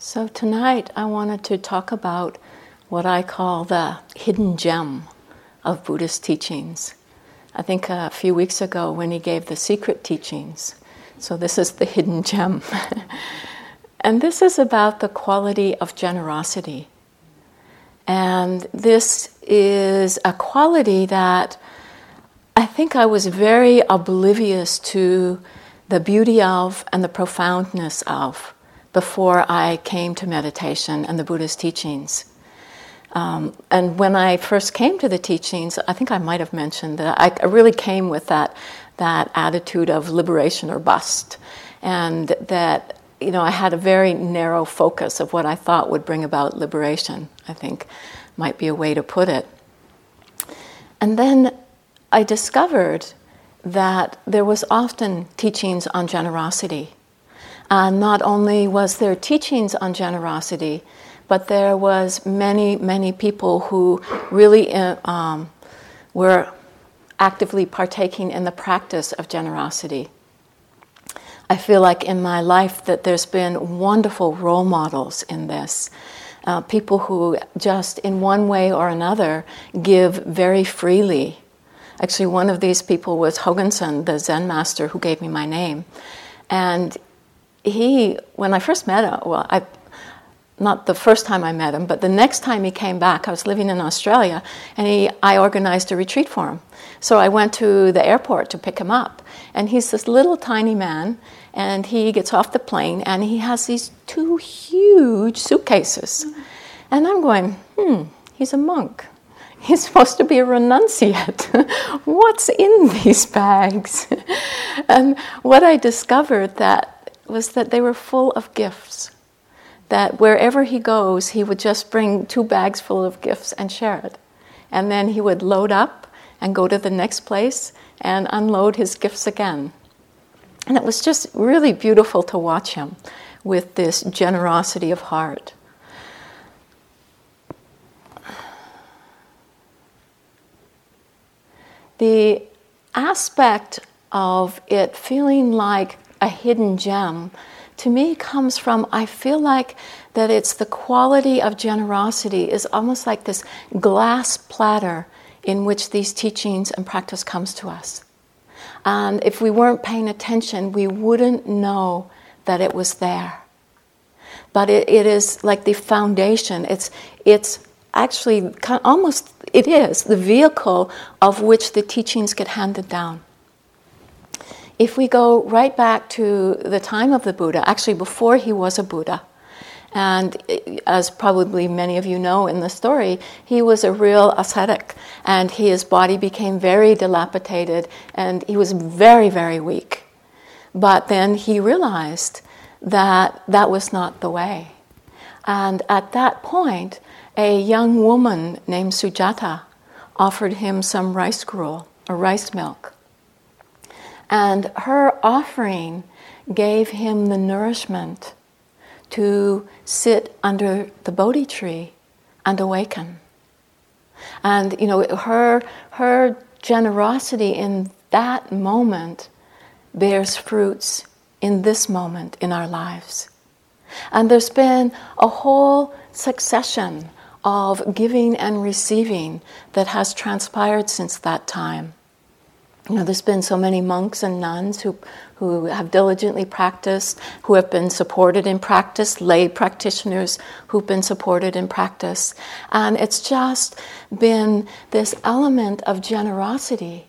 So, tonight I wanted to talk about what I call the hidden gem of Buddhist teachings. I think a few weeks ago when he gave the secret teachings, so this is the hidden gem. and this is about the quality of generosity. And this is a quality that I think I was very oblivious to the beauty of and the profoundness of before I came to meditation and the Buddha's teachings. Um, and when I first came to the teachings, I think I might have mentioned that I, I really came with that, that attitude of liberation or bust. And that, you know, I had a very narrow focus of what I thought would bring about liberation, I think might be a way to put it. And then I discovered that there was often teachings on generosity. And not only was there teachings on generosity, but there was many, many people who really uh, um, were actively partaking in the practice of generosity. I feel like in my life that there's been wonderful role models in this. Uh, people who just in one way or another give very freely. Actually, one of these people was Hogen-san, the Zen master who gave me my name. And he, when I first met him, well, I, not the first time I met him, but the next time he came back, I was living in Australia, and he, I organized a retreat for him. So I went to the airport to pick him up, and he's this little tiny man, and he gets off the plane, and he has these two huge suitcases, and I'm going, hmm, he's a monk. He's supposed to be a renunciate. What's in these bags? and what I discovered that was that they were full of gifts. That wherever he goes, he would just bring two bags full of gifts and share it. And then he would load up and go to the next place and unload his gifts again. And it was just really beautiful to watch him with this generosity of heart. The aspect of it feeling like a hidden gem to me comes from I feel like that it's the quality of generosity is almost like this glass platter in which these teachings and practice comes to us. And if we weren't paying attention, we wouldn't know that it was there. But it, it is like the foundation. It's, it's actually kind of almost, it is the vehicle of which the teachings get handed down if we go right back to the time of the Buddha, actually before he was a Buddha, and as probably many of you know in the story, he was a real ascetic, and his body became very dilapidated, and he was very, very weak. But then he realized that that was not the way. And at that point, a young woman named Sujata offered him some rice gruel or rice milk. And her offering gave him the nourishment to sit under the Bodhi tree and awaken. And you know, her her generosity in that moment bears fruits in this moment in our lives. And there's been a whole succession of giving and receiving that has transpired since that time you know, there's been so many monks and nuns who, who have diligently practiced, who have been supported in practice, lay practitioners who've been supported in practice. And it's just been this element of generosity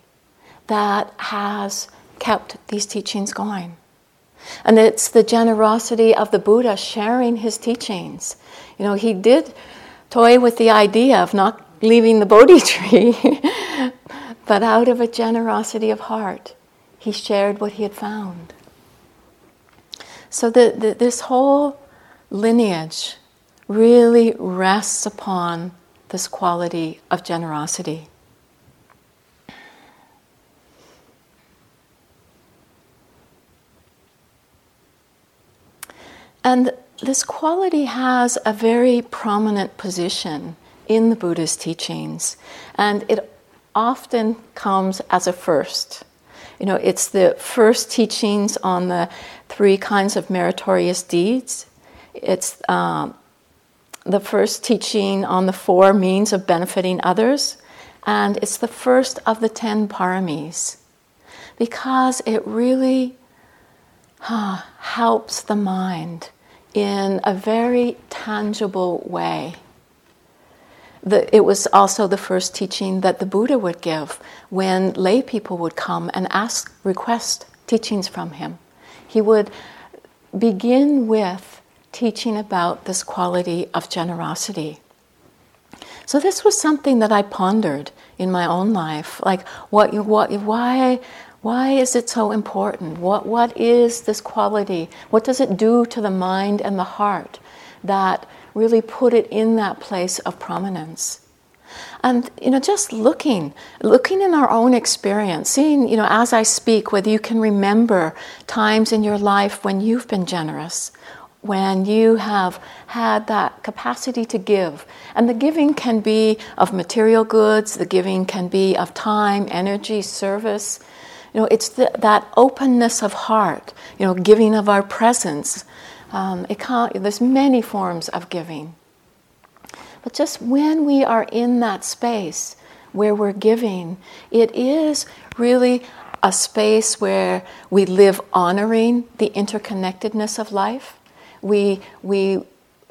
that has kept these teachings going. And it's the generosity of the Buddha sharing his teachings. You know, he did toy with the idea of not leaving the Bodhi tree. But out of a generosity of heart, he shared what he had found. So the, the, this whole lineage really rests upon this quality of generosity. And this quality has a very prominent position in the Buddha's teachings, and it often comes as a first. You know, it's the first teachings on the three kinds of meritorious deeds. it's um, the first teaching on the four means of benefiting others, and it's the first of the ten paramis because it really helps the mind in a very tangible way. The, it was also the first teaching that the Buddha would give when lay people would come and ask, request teachings from him. He would begin with teaching about this quality of generosity. So this was something that I pondered in my own life, like what, what, why, why is it so important? What, what is this quality? What does it do to the mind and the heart that really put it in that place of prominence? And you know, just looking, looking in our own experience, seeing, you know, as I speak, whether you can remember times in your life when you've been generous, when you have had that capacity to give. And the giving can be of material goods, the giving can be of time, energy, service. You know, it's the, that openness of heart, you know, giving of our presence. Um, it can't, there's many forms of giving. But just when we are in that space where we're giving, it is really a space where we live honoring the interconnectedness of life. We, we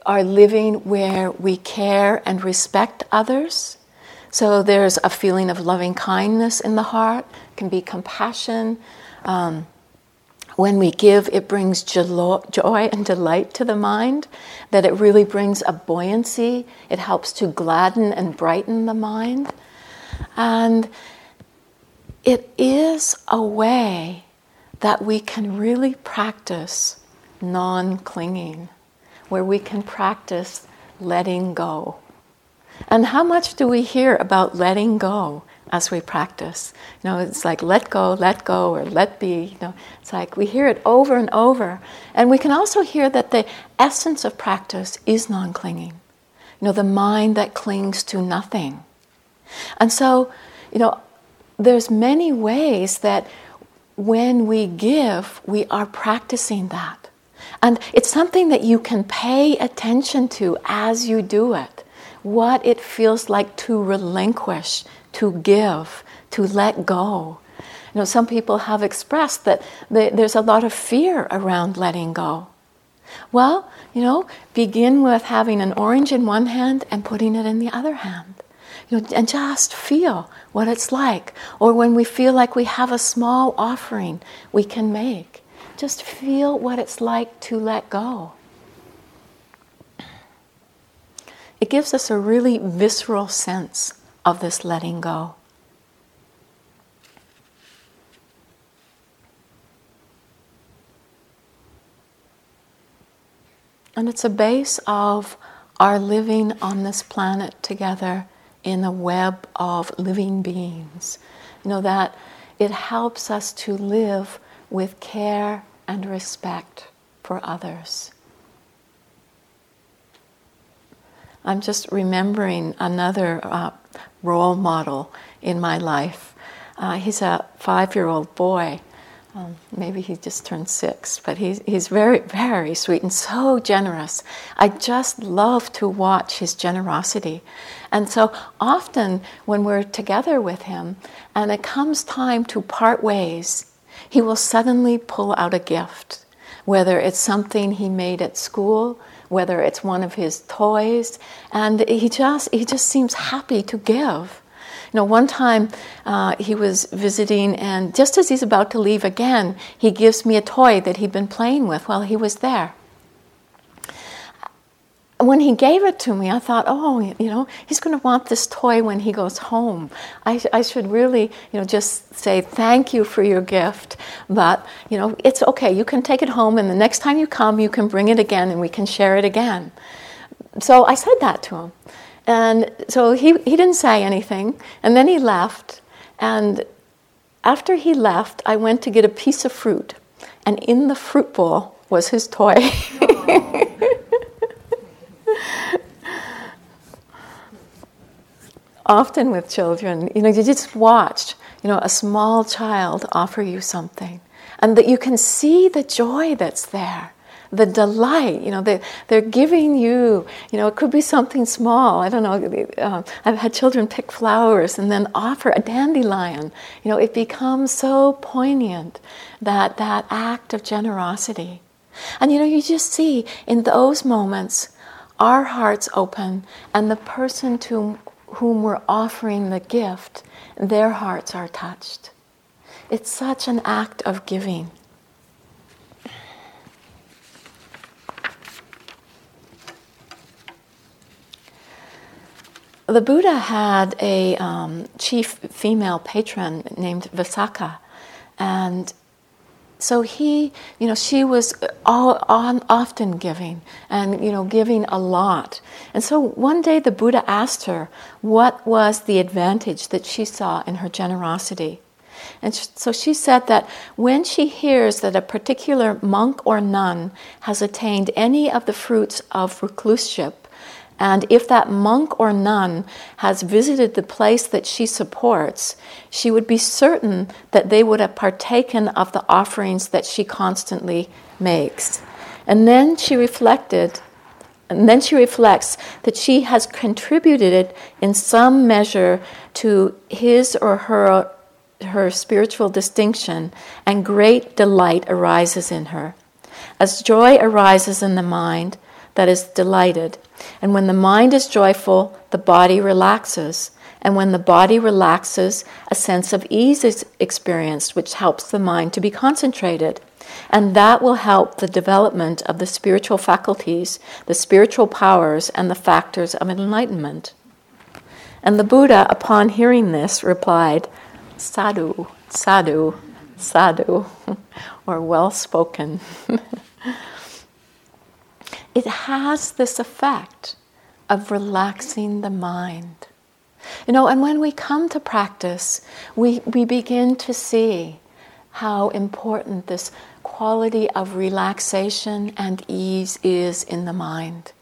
are living where we care and respect others. So there's a feeling of loving kindness in the heart, can be compassion. Um, when we give, it brings joy and delight to the mind, that it really brings a buoyancy. It helps to gladden and brighten the mind. And it is a way that we can really practice non clinging, where we can practice letting go. And how much do we hear about letting go as we practice? You know, it's like let go, let go, or let be. You know, it's like we hear it over and over. And we can also hear that the essence of practice is non clinging. You know, the mind that clings to nothing. And so, you know, there's many ways that when we give, we are practicing that. And it's something that you can pay attention to as you do it what it feels like to relinquish, to give, to let go. You know, some people have expressed that they, there's a lot of fear around letting go. Well, you know, begin with having an orange in one hand and putting it in the other hand. You know, and just feel what it's like. Or when we feel like we have a small offering we can make, just feel what it's like to let go. it gives us a really visceral sense of this letting go. And it's a base of our living on this planet together in a web of living beings. You know, that it helps us to live with care and respect for others. I'm just remembering another uh, role model in my life. Uh, he's a five year old boy. Um, maybe he just turned six, but he's, he's very, very sweet and so generous. I just love to watch his generosity. And so often when we're together with him and it comes time to part ways, he will suddenly pull out a gift, whether it's something he made at school whether it's one of his toys, and he just he just seems happy to give. You know, one time uh, he was visiting, and just as he's about to leave again, he gives me a toy that he'd been playing with while he was there when he gave it to me, I thought, oh, you know, he's going to want this toy when he goes home. I, I, should really, you know, just say thank you for your gift, but, you know, it's okay. You can take it home, and the next time you come, you can bring it again and we can share it again. So I said that to him. And so he, he didn't say anything, and then he left. And after he left, I went to get a piece of fruit, and in the fruit bowl was his toy. often with children, you know, you just watch, you know, a small child offer you something, and that you can see the joy that's there, the delight, you know, they, they're giving you, you know, it could be something small. I don't know. Uh, I've had children pick flowers and then offer a dandelion. You know, it becomes so poignant that that act of generosity. And you know, you just see in those moments our hearts open, and the person to whom we're offering the gift, their hearts are touched. It's such an act of giving. The Buddha had a um, chief female patron named Visakha, and so he, you know, she was all, on, often giving and, you know, giving a lot. And so one day the Buddha asked her what was the advantage that she saw in her generosity. And so she said that when she hears that a particular monk or nun has attained any of the fruits of recluseship, and if that monk or nun has visited the place that she supports, she would be certain that they would have partaken of the offerings that she constantly makes. And then she reflected, and then she reflects that she has contributed in some measure to his or her, her spiritual distinction, and great delight arises in her. As joy arises in the mind that is delighted, and when the mind is joyful, the body relaxes. And when the body relaxes, a sense of ease is experienced, which helps the mind to be concentrated. And that will help the development of the spiritual faculties, the spiritual powers, and the factors of enlightenment. And the Buddha, upon hearing this, replied, Sadhu, sadhu, sadhu, or well spoken. it has this effect of relaxing the mind. You know, and when we come to practice, we, we begin to see how important this quality of relaxation and ease is in the mind.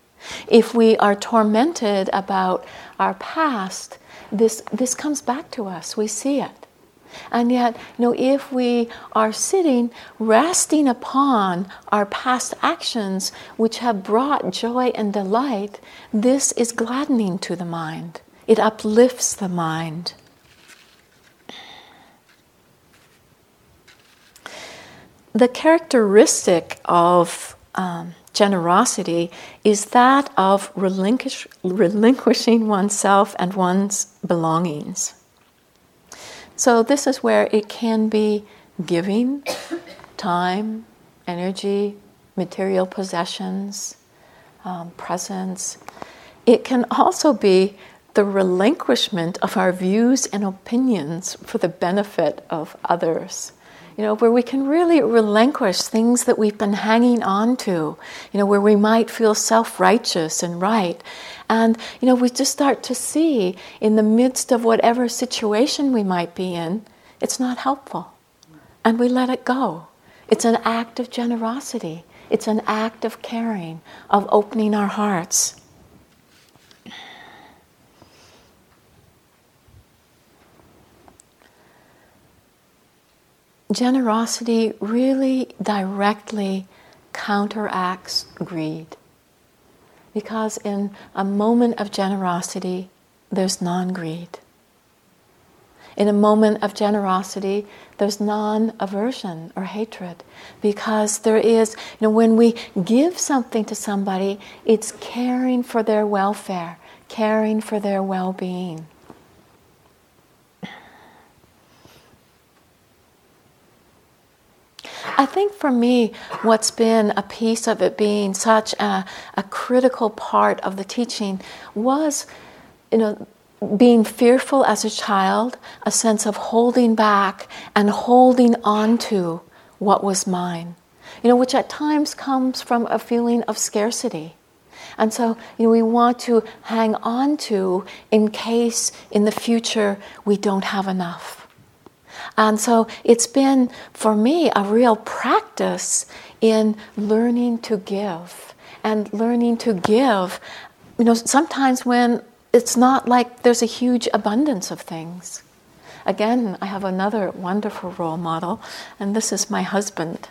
If we are tormented about our past, this, this comes back to us. We see it. And yet, you know, if we are sitting resting upon our past actions which have brought joy and delight, this is gladdening to the mind. It uplifts the mind. The characteristic of um, generosity is that of relinquish, relinquishing oneself and one's belongings. So, this is where it can be giving time, energy, material possessions, um, presence. It can also be the relinquishment of our views and opinions for the benefit of others you know, where we can really relinquish things that we've been hanging on to, you know, where we might feel self righteous and right. And, you know, we just start to see in the midst of whatever situation we might be in, it's not helpful. And we let it go. It's an act of generosity, it's an act of caring, of opening our hearts. Generosity really directly counteracts greed. Because in a moment of generosity, there's non greed. In a moment of generosity, there's non aversion or hatred. Because there is, you know, when we give something to somebody, it's caring for their welfare, caring for their well being. I think for me, what's been a piece of it being such a, a critical part of the teaching was, you know, being fearful as a child, a sense of holding back and holding on to what was mine, you know, which at times comes from a feeling of scarcity. And so, you know, we want to hang on to in case in the future we don't have enough. And so it's been, for me, a real practice in learning to give and learning to give, you know, sometimes when it's not like there's a huge abundance of things. Again, I have another wonderful role model, and this is my husband.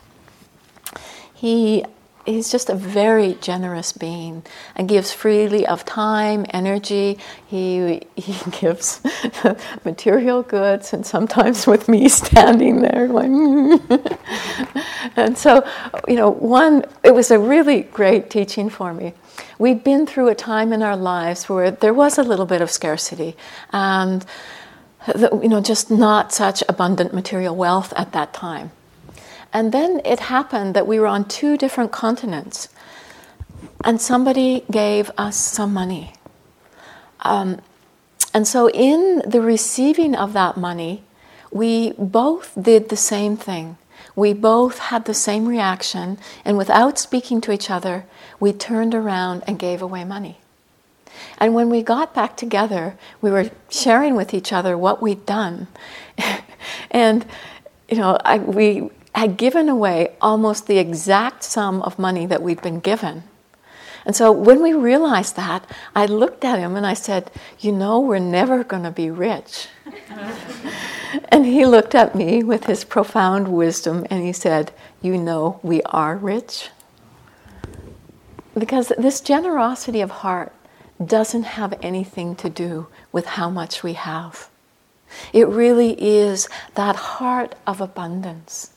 He he's just a very generous being and gives freely of time, energy. He he gives material goods, and sometimes with me standing there, like. and so, you know, one it was a really great teaching for me. We'd been through a time in our lives where there was a little bit of scarcity, and you know, just not such abundant material wealth at that time. And then it happened that we were on two different continents, and somebody gave us some money. Um, and so, in the receiving of that money, we both did the same thing. We both had the same reaction, and without speaking to each other, we turned around and gave away money. And when we got back together, we were sharing with each other what we'd done. and, you know, I, we had given away almost the exact sum of money that we'd been given. And so when we realized that, I looked at him and I said, You know, we're never going to be rich. and he looked at me with his profound wisdom and he said, You know, we are rich. Because this generosity of heart doesn't have anything to do with how much we have. It really is that heart of abundance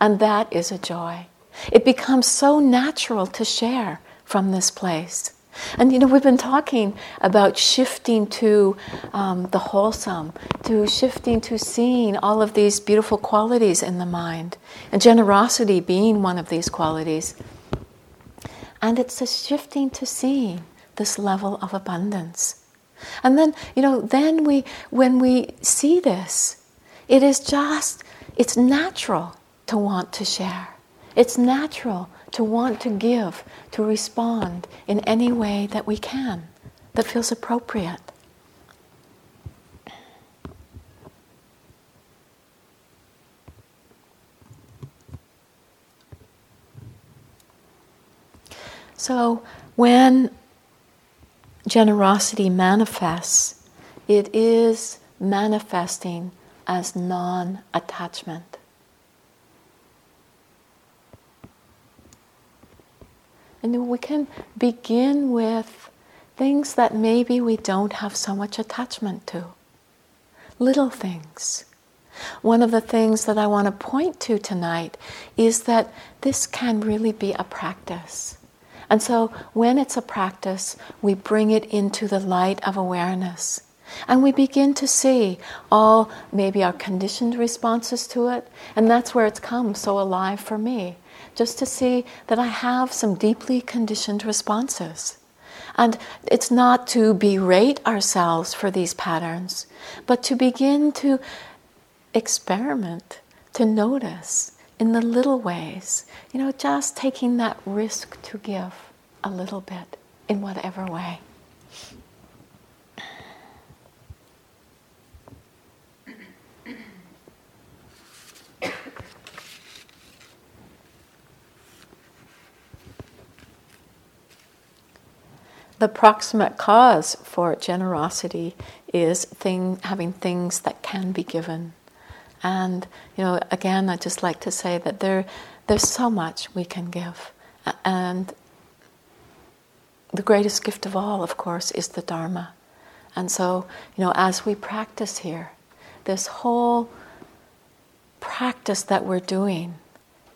and that is a joy. It becomes so natural to share from this place. And you know, we've been talking about shifting to um, the wholesome, to shifting to seeing all of these beautiful qualities in the mind, and generosity being one of these qualities. And it's a shifting to seeing this level of abundance. And then, you know, then we, when we see this, it is just, it's natural to want to share. It's natural to want to give, to respond in any way that we can, that feels appropriate. So, when generosity manifests, it is manifesting as non attachment. And we can begin with things that maybe we don't have so much attachment to. Little things. One of the things that I want to point to tonight is that this can really be a practice. And so when it's a practice, we bring it into the light of awareness. And we begin to see all maybe our conditioned responses to it. And that's where it's come so alive for me just to see that I have some deeply conditioned responses. And it's not to berate ourselves for these patterns, but to begin to experiment, to notice in the little ways, you know, just taking that risk to give a little bit in whatever way. The proximate cause for generosity is thing, having things that can be given. And, you know, again, I just like to say that there, there's so much we can give. And the greatest gift of all, of course, is the Dharma. And so, you know, as we practice here, this whole practice that we're doing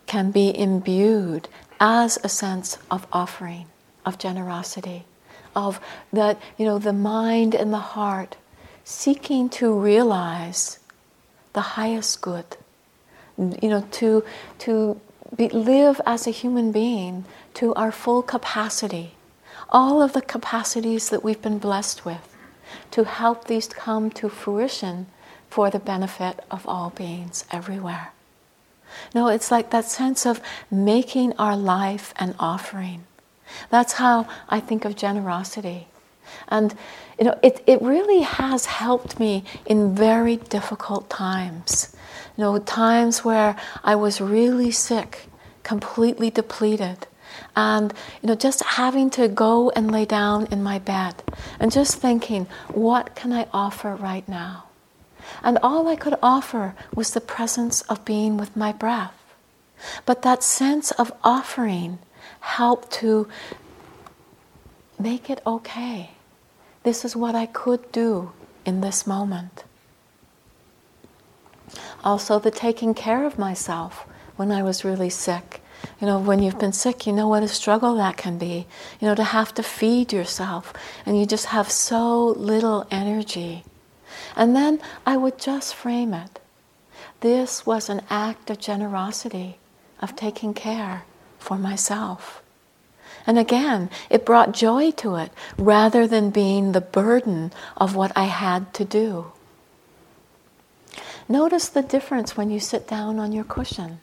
can be imbued as a sense of offering, of generosity of that, you know, the mind and the heart seeking to realize the highest good. You know, to, to be, live as a human being to our full capacity, all of the capacities that we've been blessed with, to help these come to fruition for the benefit of all beings everywhere. No, it's like that sense of making our life an offering. That's how I think of generosity. And you know, it, it really has helped me in very difficult times. You know, times where I was really sick, completely depleted. And you know, just having to go and lay down in my bed and just thinking, what can I offer right now? And all I could offer was the presence of being with my breath. But that sense of offering help to make it okay. This is what I could do in this moment. Also, the taking care of myself when I was really sick. You know, when you've been sick, you know what a struggle that can be. You know, to have to feed yourself and you just have so little energy. And then I would just frame it. This was an act of generosity, of taking care for myself. And again, it brought joy to it rather than being the burden of what I had to do. Notice the difference when you sit down on your cushion.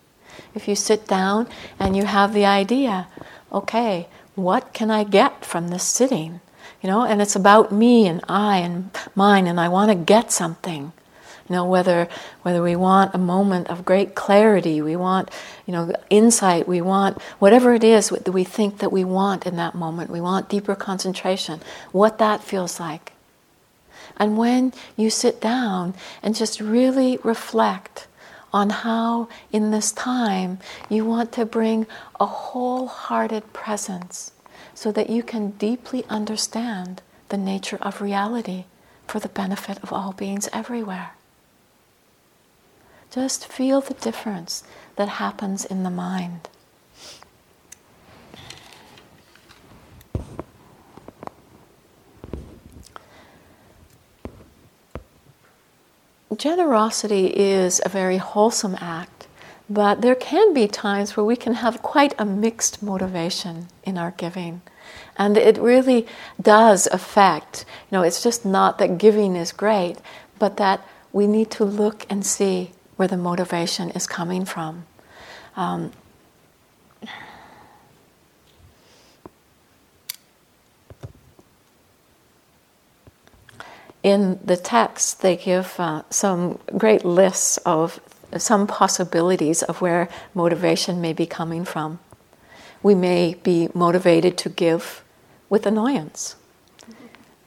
If you sit down and you have the idea, okay, what can I get from this sitting? You know, and it's about me and I and mine, and I want to get something. You know, whether whether we want a moment of great clarity, we want, you know, insight, we want whatever it is that we think that we want in that moment. We want deeper concentration. What that feels like. And when you sit down and just really reflect on how, in this time, you want to bring a wholehearted presence so that you can deeply understand the nature of reality for the benefit of all beings everywhere. Just feel the difference that happens in the mind. generosity is a very wholesome act, but there can be times where we can have quite a mixed motivation in our giving. And it really does affect, you know, it's just not that giving is great, but that we need to look and see where the motivation is coming from. Um, in the text, they give uh, some great lists of some possibilities of where motivation may be coming from. We may be motivated to give with annoyance.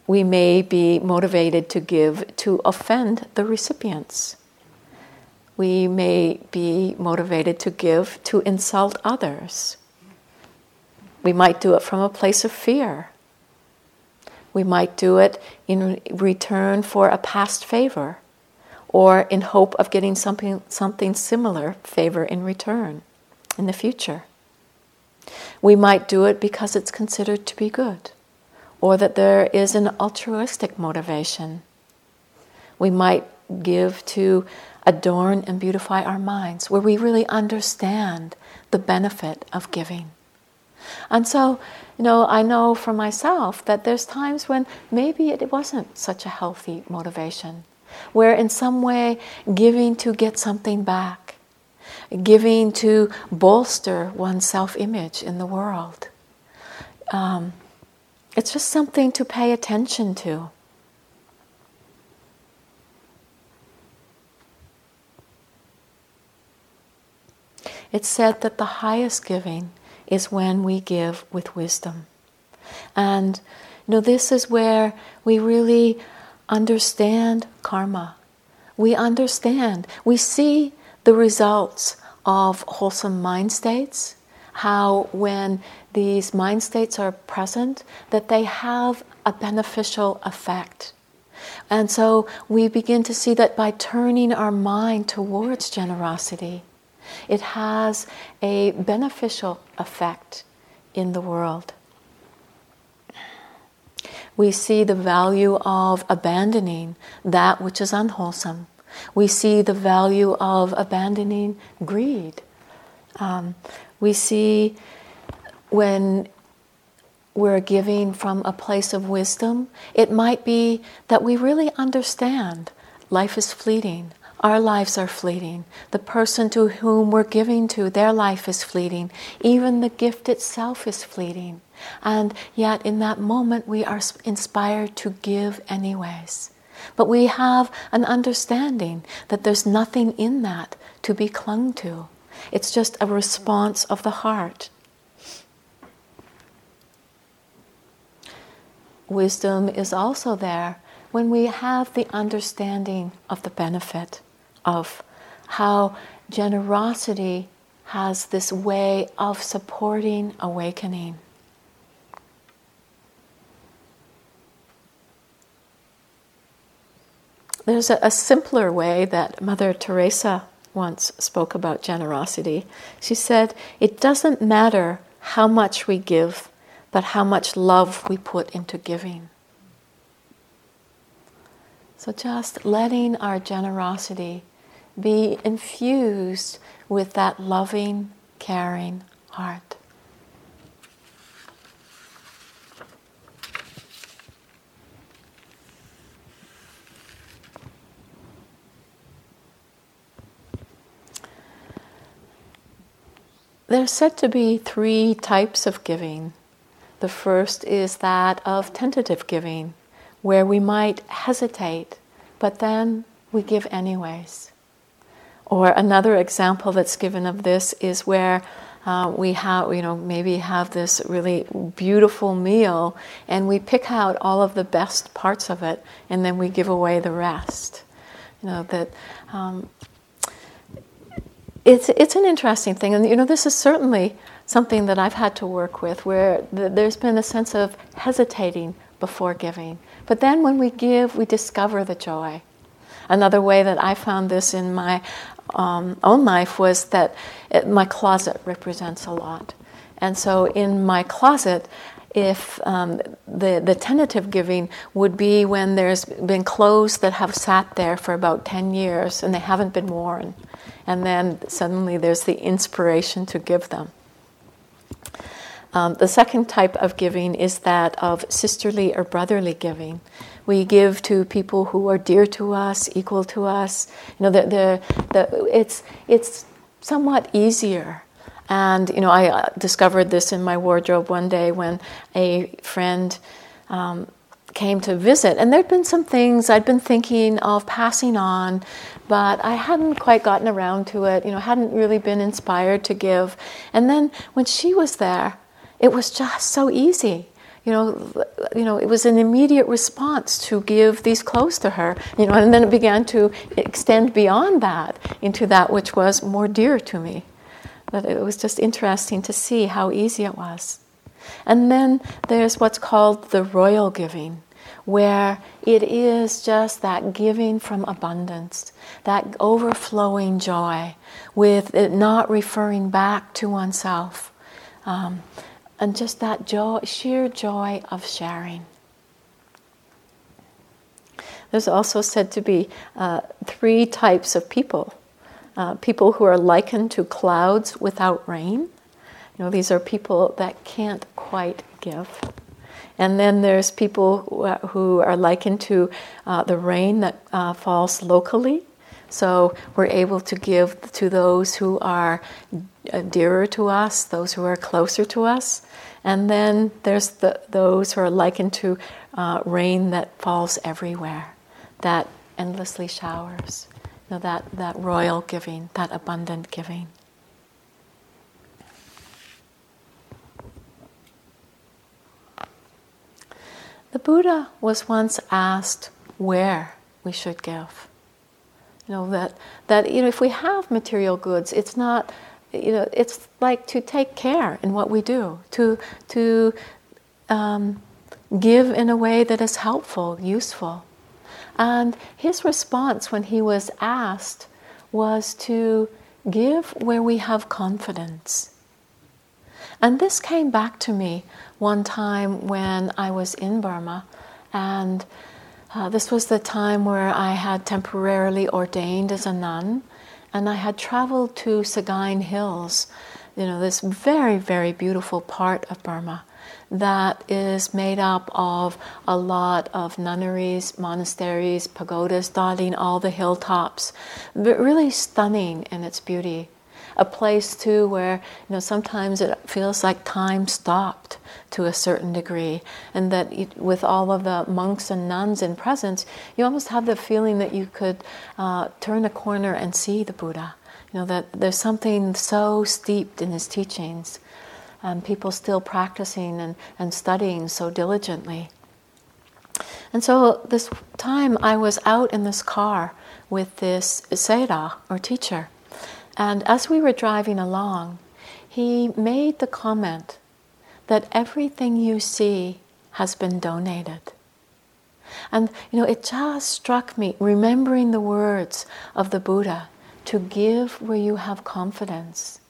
We may be motivated to give to offend the recipients. We may be motivated to give to insult others. We might do it from a place of fear we might do it in return for a past favor or in hope of getting something, something similar favor in return in the future. We might do it because it's considered to be good or that there is an altruistic motivation. We might give to adorn and beautify our minds, where we really understand the benefit of giving. And so you know, I know for myself that there's times when maybe it wasn't such a healthy motivation, where in some way giving to get something back, giving to bolster one's self image in the world. Um, it's just something to pay attention to. It's said that the highest giving is when we give with wisdom. And you know, this is where we really understand karma. We understand, we see the results of wholesome mind states, how when these mind states are present, that they have a beneficial effect. And so we begin to see that by turning our mind towards generosity, it has a beneficial effect in the world. We see the value of abandoning that which is unwholesome. We see the value of abandoning greed. Um, we see when we're giving from a place of wisdom, it might be that we really understand life is fleeting. Our lives are fleeting. The person to whom we're giving to, their life is fleeting. Even the gift itself is fleeting. And yet, in that moment, we are inspired to give anyways. But we have an understanding that there's nothing in that to be clung to. It's just a response of the heart. Wisdom is also there when we have the understanding of the benefit of how generosity has this way of supporting awakening. There's a, a, simpler way that Mother Teresa once spoke about generosity. She said, It doesn't matter how much we give, but how much love we put into giving. So just letting our generosity be infused with that loving, caring heart. There's said to be three types of giving. The first is that of tentative giving, where we might hesitate, but then we give anyways. Or another example that's given of this is where uh, we have, you know, maybe have this really beautiful meal and we pick out all of the best parts of it and then we give away the rest. You know, that um, it's, it's an interesting thing. And, you know, this is certainly something that I've had to work with where th- there's been a sense of hesitating before giving. But then when we give, we discover the joy. Another way that I found this in my um, own life was that it, my closet represents a lot. And so in my closet, if um, the, the tentative giving would be when there's been clothes that have sat there for about 10 years and they haven't been worn. And then suddenly there's the inspiration to give them. Um, the second type of giving is that of sisterly or brotherly giving. We give to people who are dear to us, equal to us. You know, the, the, the, it's, it's somewhat easier and you know, I uh, discovered this in my wardrobe one day when a friend um, came to visit, and there'd been some things I'd been thinking of passing on, but I hadn't quite gotten around to it. You know, hadn't really been inspired to give. And then when she was there, it was just so easy. You know, you know, it was an immediate response to give these clothes to her. You know, and then it began to extend beyond that into that which was more dear to me. But it was just interesting to see how easy it was. And then there's what's called the royal giving, where it is just that giving from abundance, that overflowing joy, with it not referring back to oneself, um, and just that joy, sheer joy of sharing. There's also said to be uh, three types of people uh, people who are likened to clouds without rain. You know, these are people that can't quite give. And then there's people who are likened to uh, the rain that uh, falls locally. So we're able to give to those who are uh, dearer to us, those who are closer to us. And then there's the, those who are likened to uh, rain that falls everywhere, that endlessly showers know, that, that royal giving, that abundant giving. The Buddha was once asked where we should give. Know, that, that you know, if we have material goods, it's not, you know, it's like to take care in what we do, to, to um, give in a way that is helpful, useful. And his response when he was asked was to give where we have confidence. And this came back to me one time when I was in Burma, and uh, this was the time where I had temporarily ordained as a nun, and I had traveled to Sagaing Hills, you know, this very, very beautiful part of Burma that is made up of a lot of nunneries, monasteries, pagodas dotting all the hilltops. But really stunning in its beauty. A place too where you know sometimes it feels like time stopped to a certain degree, and that it, with all of the monks and nuns in presence, you almost have the feeling that you could uh, turn a corner and see the Buddha. You know that there's something so steeped in his teachings um, people still practicing and, and studying so diligently. And so this time I was out in this car with this Sayadaw or teacher. And as we were driving along, he made the comment that everything you see has been donated. And you know, it just struck me, remembering the words of the Buddha, to give where you have confidence.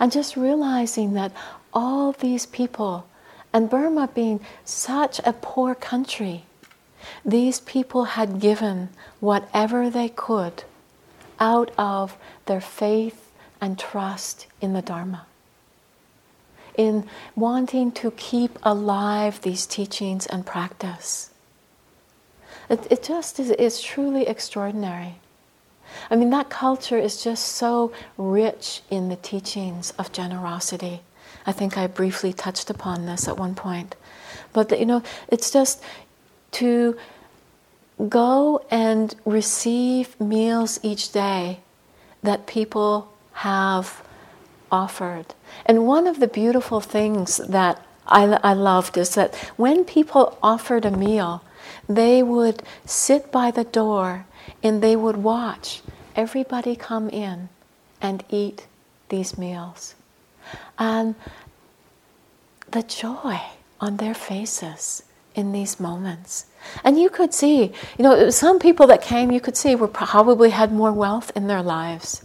And just realizing that all these people, and Burma being such a poor country, these people had given whatever they could out of their faith and trust in the Dharma. In wanting to keep alive these teachings and practice. It, it just is, is truly extraordinary. I mean, that culture is just so rich in the teachings of generosity. I think I briefly touched upon this at one point. But, you know, it's just to go and receive meals each day that people have offered. And one of the beautiful things that I, I loved is that when people offered a meal, they would sit by the door and they would watch everybody come in and eat these meals. And the joy on their faces in these moments. And you could see, you know, some people that came, you could see, were probably had more wealth in their lives.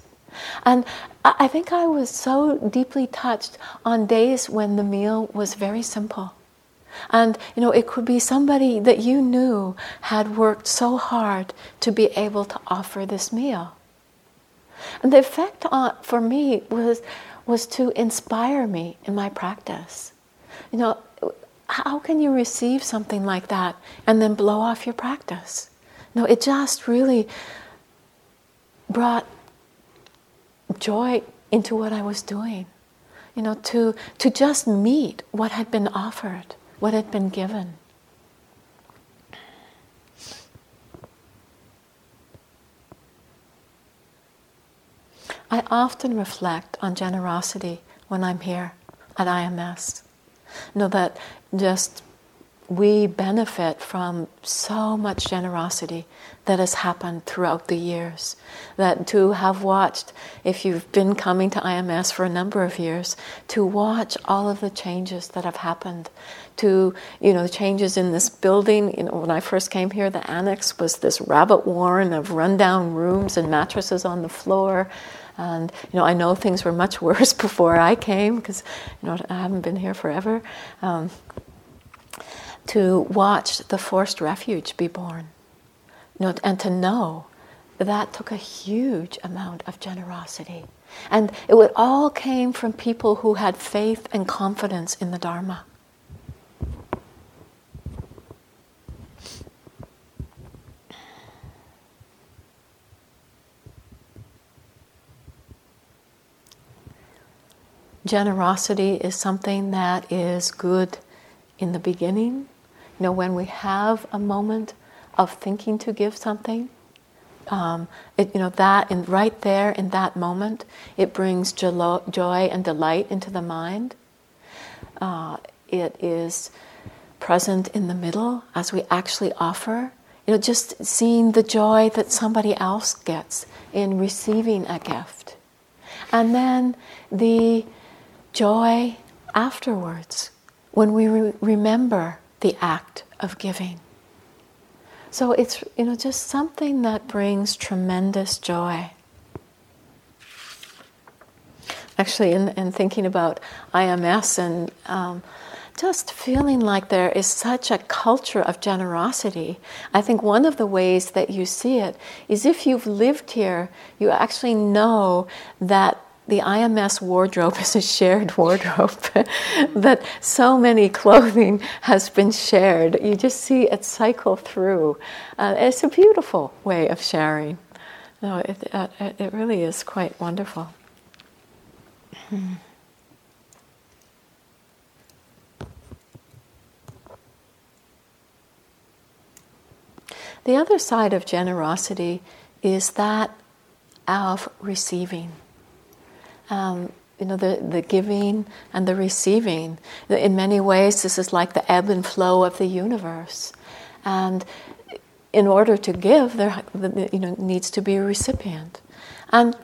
And I think I was so deeply touched on days when the meal was very simple. And you know, it could be somebody that you knew had worked so hard to be able to offer this meal. And the effect on, for me was was to inspire me in my practice. You know, how can you receive something like that and then blow off your practice? No, it just really brought joy into what I was doing. You know, to, to just meet what had been offered, what had been given. I often reflect on generosity when I'm here at IMS. Know that just we benefit from so much generosity that has happened throughout the years. That to have watched, if you've been coming to IMS for a number of years, to watch all of the changes that have happened, to you know the changes in this building. You know, when I first came here, the annex was this rabbit warren of rundown rooms and mattresses on the floor. And you know, I know things were much worse before I came because you know I haven't been here forever. Um, to watch the Forest Refuge be born, you know, and to know that took a huge amount of generosity. And it all came from people who had faith and confidence in the Dharma. Generosity is something that is good in the beginning. You know, when we have a moment of thinking to give something, um, it, you know that in right there in that moment, it brings joy and delight into the mind. Uh, it is present in the middle as we actually offer. You know, just seeing the joy that somebody else gets in receiving a gift, and then the joy afterwards when we re- remember the act of giving. So it's you know just something that brings tremendous joy. Actually, in, in thinking about IMS and um, just feeling like there is such a culture of generosity, I think one of the ways that you see it is if you've lived here, you actually know that the IMS wardrobe is a shared wardrobe, that so many clothing has been shared. You just see it cycle through. Uh, it's a beautiful way of sharing. No, it, uh, it really is quite wonderful. The other side of generosity is that of receiving um, you know, the, the giving and the receiving. In many ways, this is like the ebb and flow of the universe. And in order to give, there you know, needs to be a recipient. And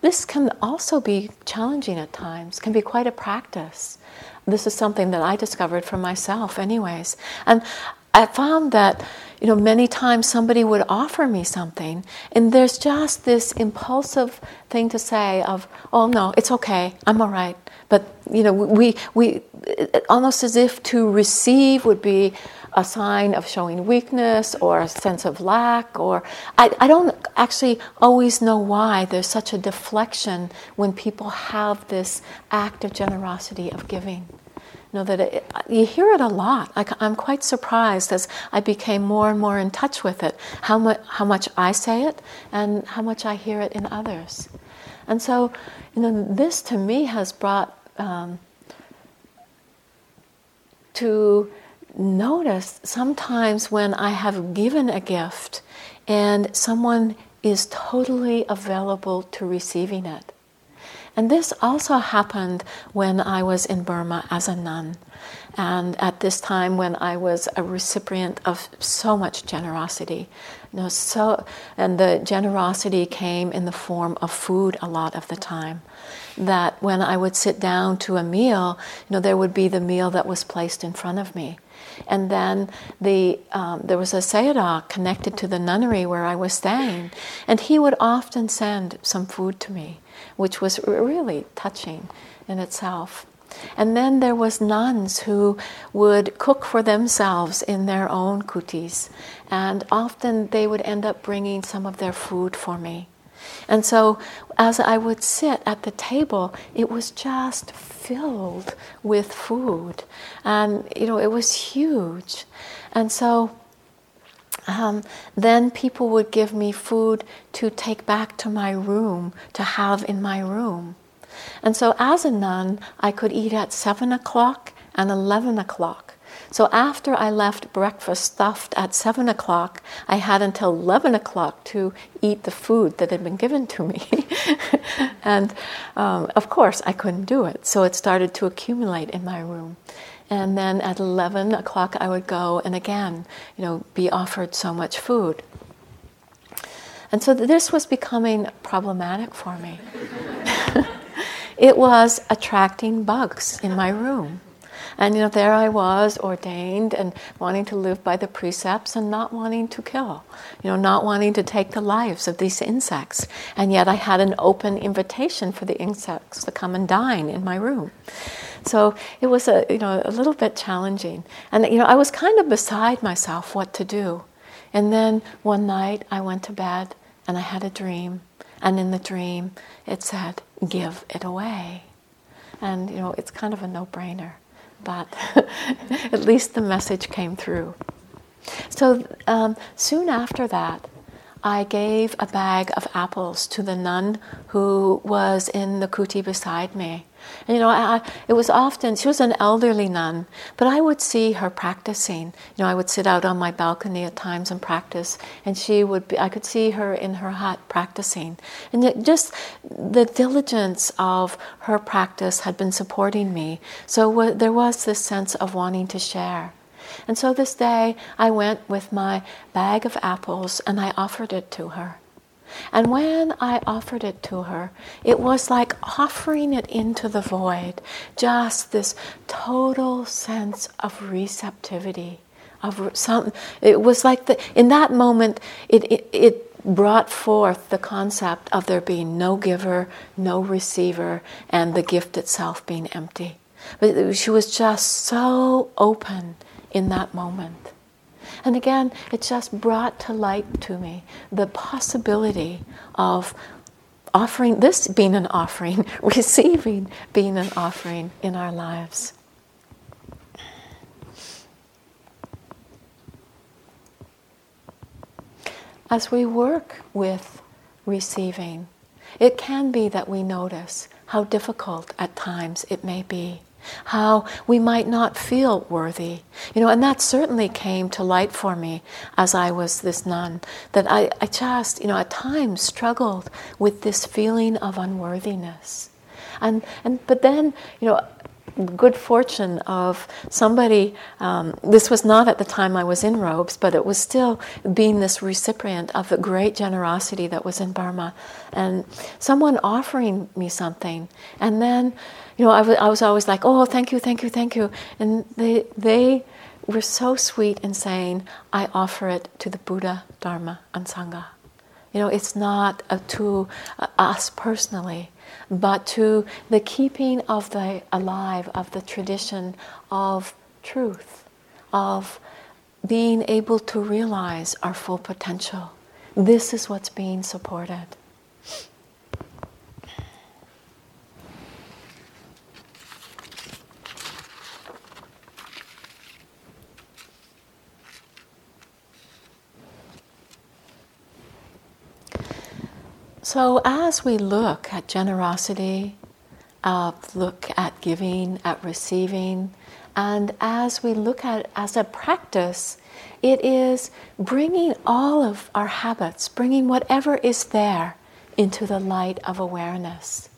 this can also be challenging at times, can be quite a practice. This is something that I discovered for myself, anyways. And I found that, you know, many times somebody would offer me something, and there's just this impulsive thing to say of, "Oh no, it's okay, I'm all right." But you know, we we almost as if to receive would be a sign of showing weakness or a sense of lack, or I, I don't actually always know why there's such a deflection when people have this act of generosity of giving know that it, you hear it a lot. Like I'm quite surprised as I became more and more in touch with it, how much how much I say it and how much I hear it in others. And so, you know, this to me has brought um, to notice sometimes when I have given a gift and someone is totally available to receiving it. And this also happened when I was in Burma as a nun. And at this time, when I was a recipient of so much generosity, you know, so, and the generosity came in the form of food a lot of the time. That when I would sit down to a meal, you know, there would be the meal that was placed in front of me. And then the, um, there was a sayadaw connected to the nunnery where I was staying, and he would often send some food to me which was really touching in itself. And then there was nuns who would cook for themselves in their own kutis, and often they would end up bringing some of their food for me. And so, as I would sit at the table, it was just filled with food, and you know it was huge. And so, um, then people would give me food to take back to my room, to have in my room. And so, as a nun, I could eat at 7 o'clock and 11 o'clock. So, after I left breakfast stuffed at 7 o'clock, I had until 11 o'clock to eat the food that had been given to me. and um, of course, I couldn't do it. So, it started to accumulate in my room. And then at 11 o'clock, I would go and again, you know, be offered so much food. And so this was becoming problematic for me. it was attracting bugs in my room. And you know, there I was, ordained and wanting to live by the precepts and not wanting to kill, you know, not wanting to take the lives of these insects. And yet I had an open invitation for the insects to come and dine in my room. So it was a you know a little bit challenging, and you know I was kind of beside myself what to do. And then one night I went to bed and I had a dream, and in the dream it said, "Give it away," and you know it's kind of a no-brainer, but at least the message came through. So um, soon after that, I gave a bag of apples to the nun who was in the kuti beside me. And, you know, I, it was often, she was an elderly nun, but I would see her practicing. You know, I would sit out on my balcony at times and practice, and she would be, I could see her in her hut practicing. And just the diligence of her practice had been supporting me. So w- there was this sense of wanting to share. And so this day I went with my bag of apples and I offered it to her. And when I offered it to her, it was like offering it into the void, just this total sense of receptivity. Of some, it was like the, in that moment, it, it, it brought forth the concept of there being no giver, no receiver, and the gift itself being empty. But she was just so open in that moment. And again, it just brought to light to me the possibility of offering, this being an offering, receiving being an offering in our lives. As we work with receiving, it can be that we notice how difficult at times it may be how we might not feel worthy. You know, and that certainly came to light for me as I was this nun, that I, I just, you know, at times struggled with this feeling of unworthiness. And, and but then, you know, good fortune of somebody, um, this was not at the time I was in robes, but it was still being this recipient of the great generosity that was in Burma. And someone offering me something. And then, you know, I, was always like, oh, thank you, thank you, thank you. And they, they were so sweet in saying, I offer it to the Buddha, Dharma, and Sangha. You know, it's not to uh, us personally, but to the keeping of the alive of the tradition of truth, of being able to realize our full potential. This is what's being supported. So, as we look at generosity, uh, look at giving, at receiving, and as we look at it as a practice, it is bringing all of our habits, bringing whatever is there into the light of awareness.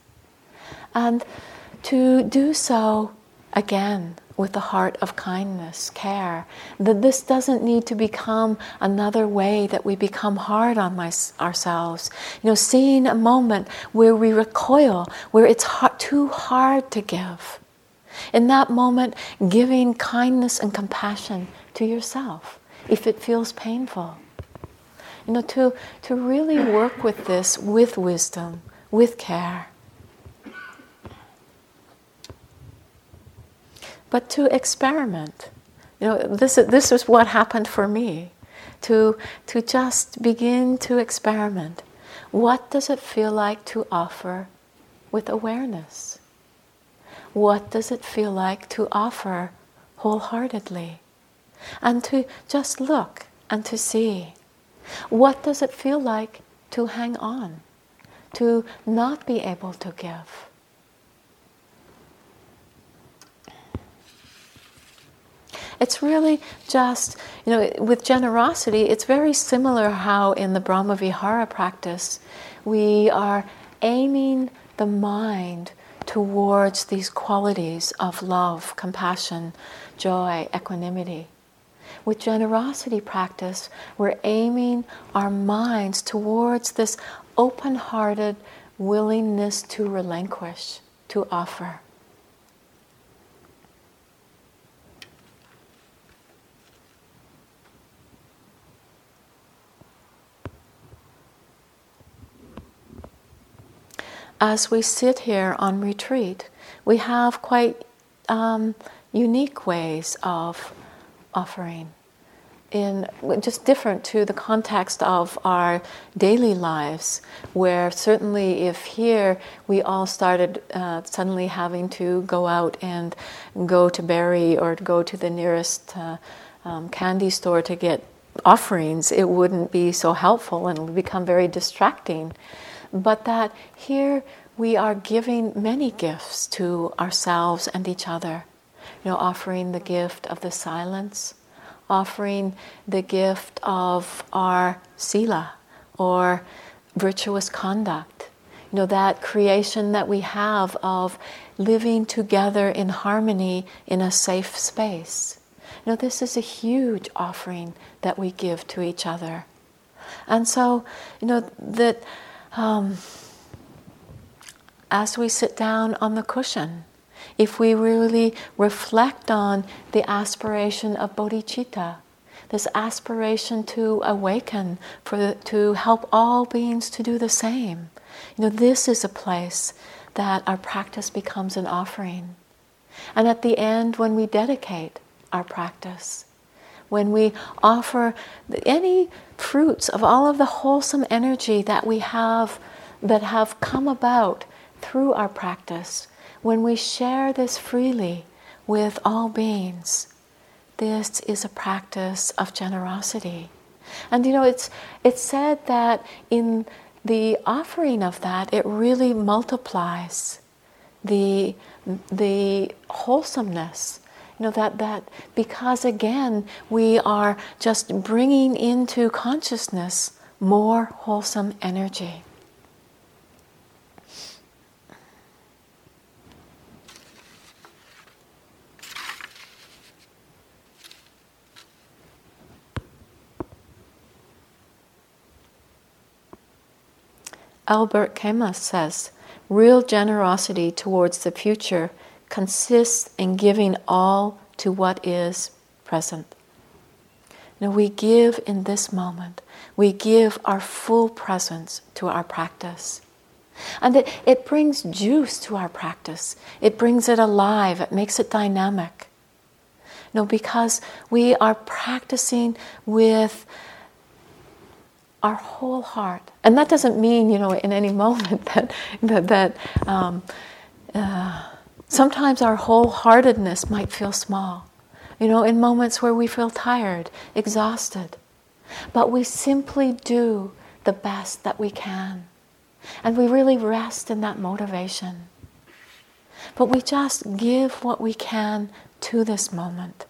And to do so again with the heart of kindness, care, that this doesn't need to become another way that we become hard on my, ourselves. You know, seeing a moment where we recoil, where it's hard, too hard to give. In that moment, giving kindness and compassion to yourself if it feels painful. You know, to, to really work with this with wisdom, with care. But to experiment. You know, this, this is what happened for me to, to just begin to experiment. What does it feel like to offer with awareness? What does it feel like to offer wholeheartedly? And to just look and to see. What does it feel like to hang on, to not be able to give? It's really just, you know, with generosity, it's very similar how in the Brahma Vihara practice, we are aiming the mind towards these qualities of love, compassion, joy, equanimity. With generosity practice, we're aiming our minds towards this open hearted willingness to relinquish, to offer. As we sit here on retreat, we have quite um, unique ways of offering in just different to the context of our daily lives where certainly if here we all started uh, suddenly having to go out and go to Barre or to go to the nearest uh, um, candy store to get offerings it wouldn't be so helpful and would become very distracting but that here we are giving many gifts to ourselves and each other. You know, offering the gift of the silence, offering the gift of our sila or virtuous conduct. You know, that creation that we have of living together in harmony in a safe space. You know, this is a huge offering that we give to each other. And so, you know, that um, as we sit down on the cushion, if we really reflect on the aspiration of bodhicitta, this aspiration to awaken, for the, to help all beings to do the same, you know, this is a place that our practice becomes an offering. And at the end, when we dedicate our practice, when we offer any fruits of all of the wholesome energy that we have, that have come about through our practice, when we share this freely with all beings, this is a practice of generosity. And you know, it's, it's said that in the offering of that, it really multiplies the, the wholesomeness. You know, that, that because again, we are just bringing into consciousness more wholesome energy. Albert Camus says, real generosity towards the future consists in giving all to what is present. Now we give in this moment, we give our full presence to our practice. And it, it brings juice to our practice. It brings it alive. It makes it dynamic. Know, because we are practicing with our whole heart. And that doesn't mean, you know, in any moment that, that, that um, uh, sometimes our wholeheartedness might feel small. You know, in moments where we feel tired, exhausted. But we simply do the best that we can. And we really rest in that motivation. But we just give what we can to this moment.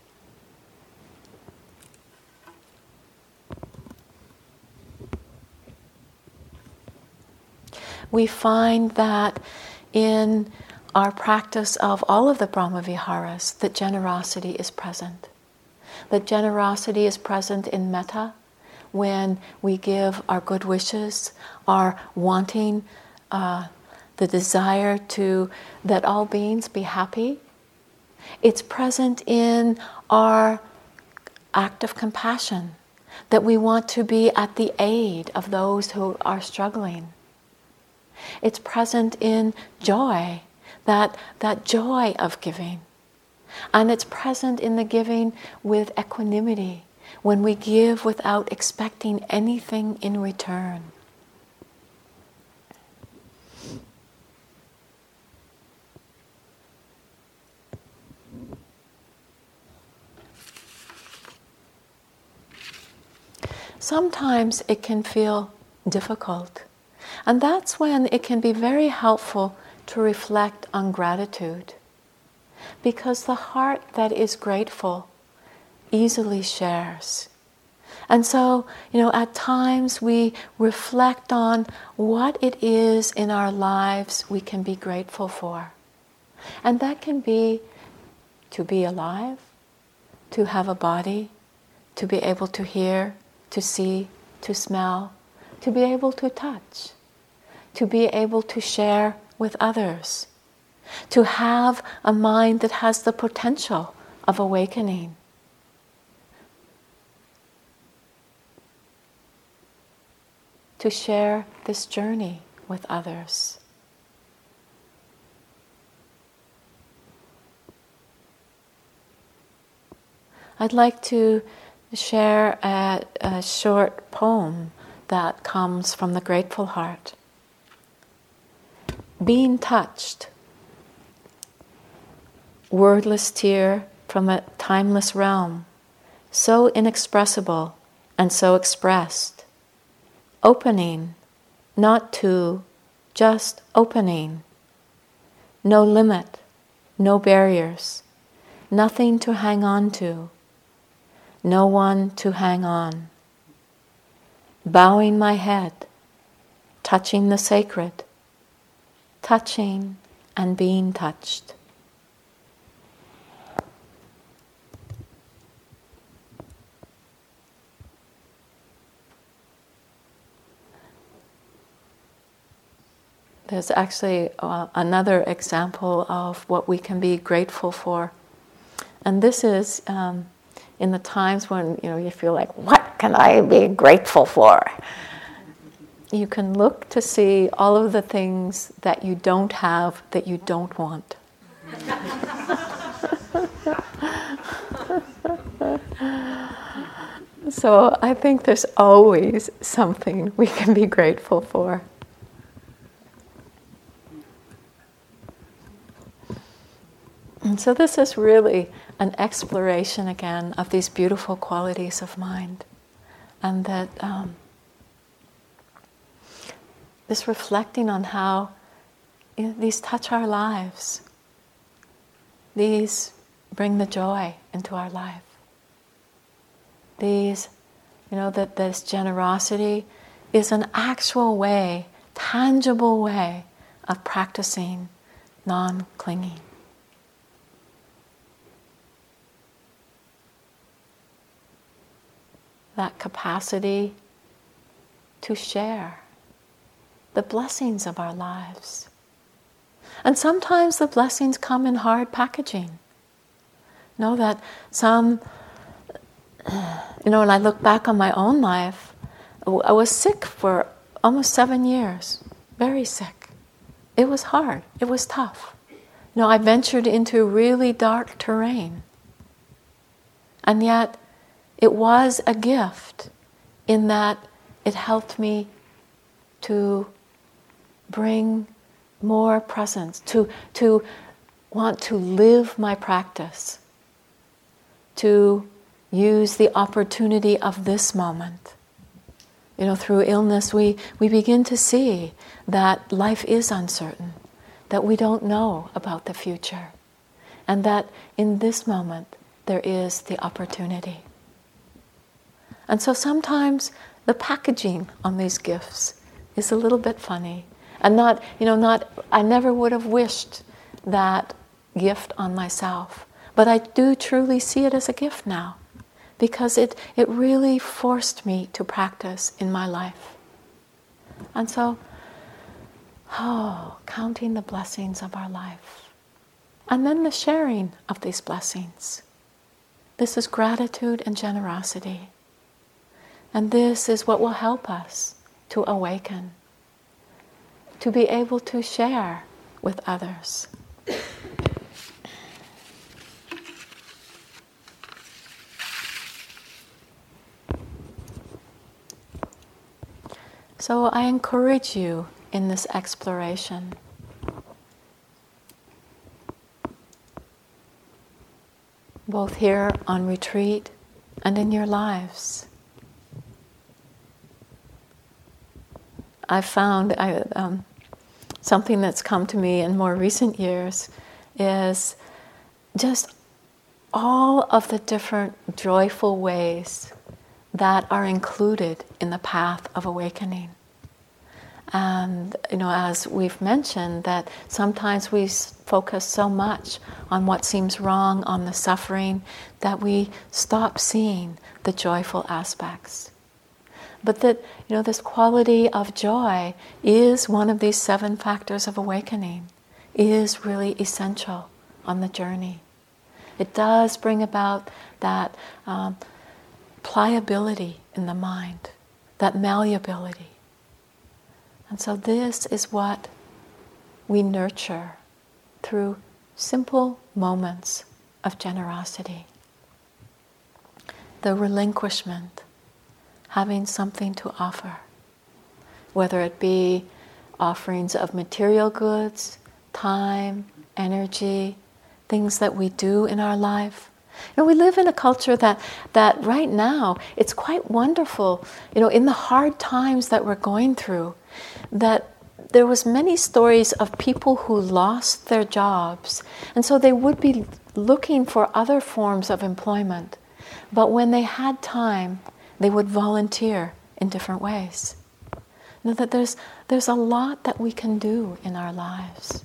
We find that in our practice of all of the Brahmaviharas, that generosity is present. That generosity is present in metta, when we give our good wishes, our wanting, uh, the desire to that all beings be happy. It's present in our act of compassion, that we want to be at the aid of those who are struggling. It's present in joy, that, that joy of giving. And it's present in the giving with equanimity, when we give without expecting anything in return. Sometimes it can feel difficult, and that's when it can be very helpful to reflect on gratitude. Because the heart that is grateful easily shares. And so, you know, at times we reflect on what it is in our lives we can be grateful for. And that can be to be alive, to have a body, to be able to hear, to see, to smell, to be able to touch, to be able to share with others, to have a mind that has the potential of awakening to share this journey with others. I'd like to share a, a, short poem that comes from the grateful heart. Being touched, wordless tear from a timeless realm, so inexpressible and so expressed opening, not to, just opening. No limit, no barriers, nothing to hang on to, no one to hang on. Bowing my head, touching the sacred, touching and being touched. There's actually uh, another example of what we can be grateful for. And this is um, in the times when you know you feel like, what can I be grateful for? You can look to see all of the things that you don't have that you don't want. so I think there's always something we can be grateful for. And so, this is really an exploration again of these beautiful qualities of mind, and that um, this reflecting on how you know, these touch our lives, these bring the joy into our life. These, you know, that this generosity is an actual way, tangible way of practicing non clinging. that capacity to share, the blessings of our lives. And sometimes the blessings come in hard packaging. Know that some, you know, when I look back on my own life, I was sick for almost seven years, very sick. It was hard, it was tough. You know, I ventured into really dark terrain. And yet, it was a gift in that it helped me to bring more presence, to, to want to live my practice, to use the opportunity of this moment. You know, through illness, we, we begin to see that life is uncertain, that we don't know about the future, and that in this moment there is the opportunity. And so sometimes the packaging on these gifts is a little bit funny. And not, you know, not, I never would have wished that gift on myself. But I do truly see it as a gift now because it, it really forced me to practice in my life. And so, oh, counting the blessings of our life. And then the sharing of these blessings. This is gratitude and generosity. And this is what will help us to awaken, to be able to share with others. So I encourage you in this exploration. Both here on retreat and in your lives. I found I, um, something that's come to me in more recent years is just all of the different joyful ways that are included in the path of awakening. And, you know, as we've mentioned, that sometimes we focus so much on what seems wrong, on the suffering, that we stop seeing the joyful aspects but that you know this quality of joy is one of these seven factors of awakening is really essential on the journey. It does bring about that um, pliability in the mind that malleability. And so this is what we nurture through simple moments of generosity. The relinquishment having something to offer, whether it be offerings of material goods, time, energy, things that we do in our life. You know, we live in a culture that, that right now it's quite wonderful, you know, in the hard times that we're going through, that there was many stories of people who lost their jobs and so they would be looking for other forms of employment. But when they had time, they would volunteer in different ways. Know that there's, there's a lot that we can do in our lives.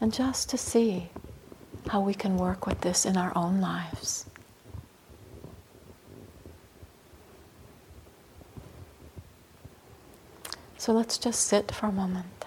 And just to see how we can work with this in our own lives. So let's just sit for a moment.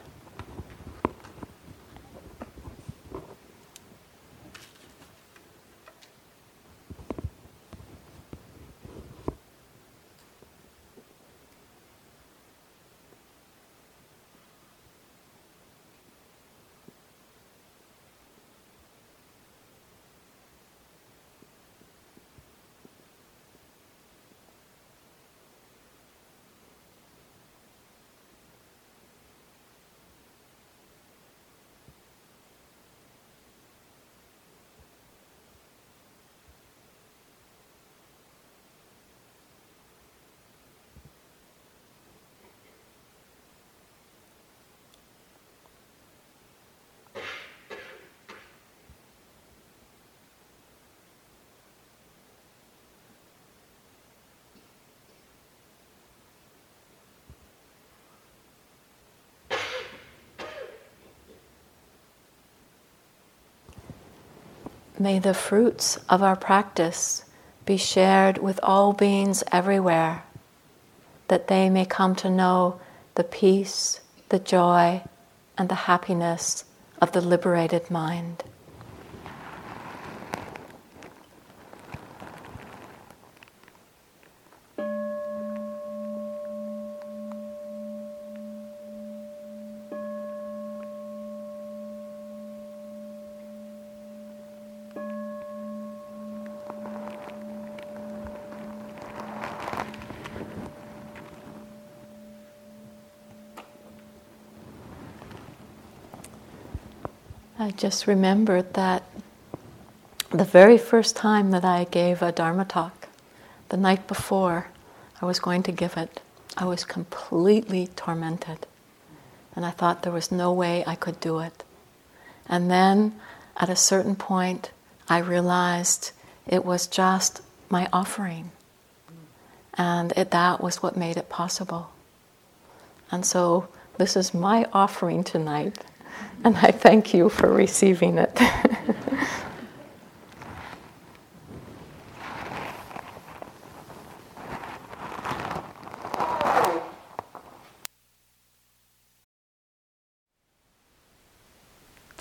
May the fruits of our practice be shared with all beings everywhere, that they may come to know the peace, the joy and the happiness of the liberated mind. I just remembered that the very first time that I gave a Dharma talk, the night before I was going to give it, I was completely tormented. And I thought there was no way I could do it. And then at a certain point, I realized it was just my offering. And it, that was what made it possible. And so this is my offering tonight and I thank you for receiving it.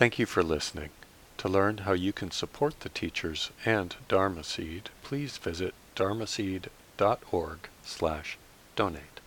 Thank you for listening. To learn how you can support the teachers and Dharma Seed, please visit dharmaseed.org slash donate.